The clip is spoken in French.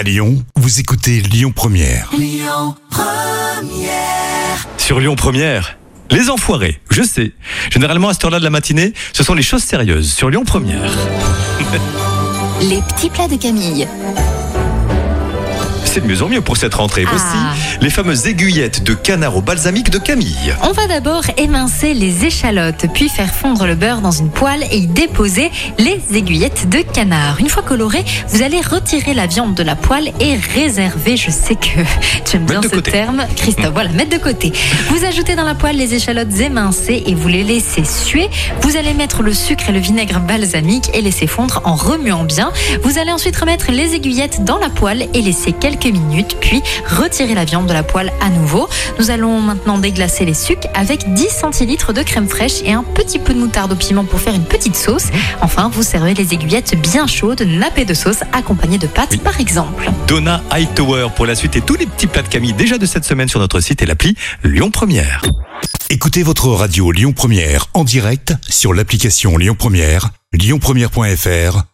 À Lyon, vous écoutez Lyon Première. Sur Lyon Première. Les enfoirés, je sais. Généralement à cette heure-là de la matinée, ce sont les choses sérieuses sur Lyon Première. Les petits plats de Camille. C'est de mieux en mieux pour cette rentrée. Voici Ah. les fameuses aiguillettes de canard au balsamique de Camille. On va d'abord émincer les échalotes, puis faire fondre le beurre dans une poêle et y déposer les aiguillettes de canard. Une fois colorées, vous allez retirer la viande de la poêle et réserver, je sais que tu aimes bien ce côté. terme, Christophe, voilà, mettre de côté. Vous ajoutez dans la poêle les échalotes émincées et vous les laissez suer. Vous allez mettre le sucre et le vinaigre balsamique et laisser fondre en remuant bien. Vous allez ensuite remettre les aiguillettes dans la poêle et laisser quelques minutes, puis retirer la viande de la poêle à nouveau. Nous allons maintenant déglacer les sucs avec 10 centilitres de crème fraîche et un petit peu de moutarde au piment pour faire une petite sauce. Enfin, vous servez les aiguillettes bien chaudes, nappées de sauce, accompagnées de pâtes par exemple. Donna Hightower pour la suite et tous les petits plats de Camille déjà de cette semaine sur notre site et l'appli Lyon Première. Écoutez votre radio Lyon Première en direct sur l'application Lyon Première, lyonpremière.fr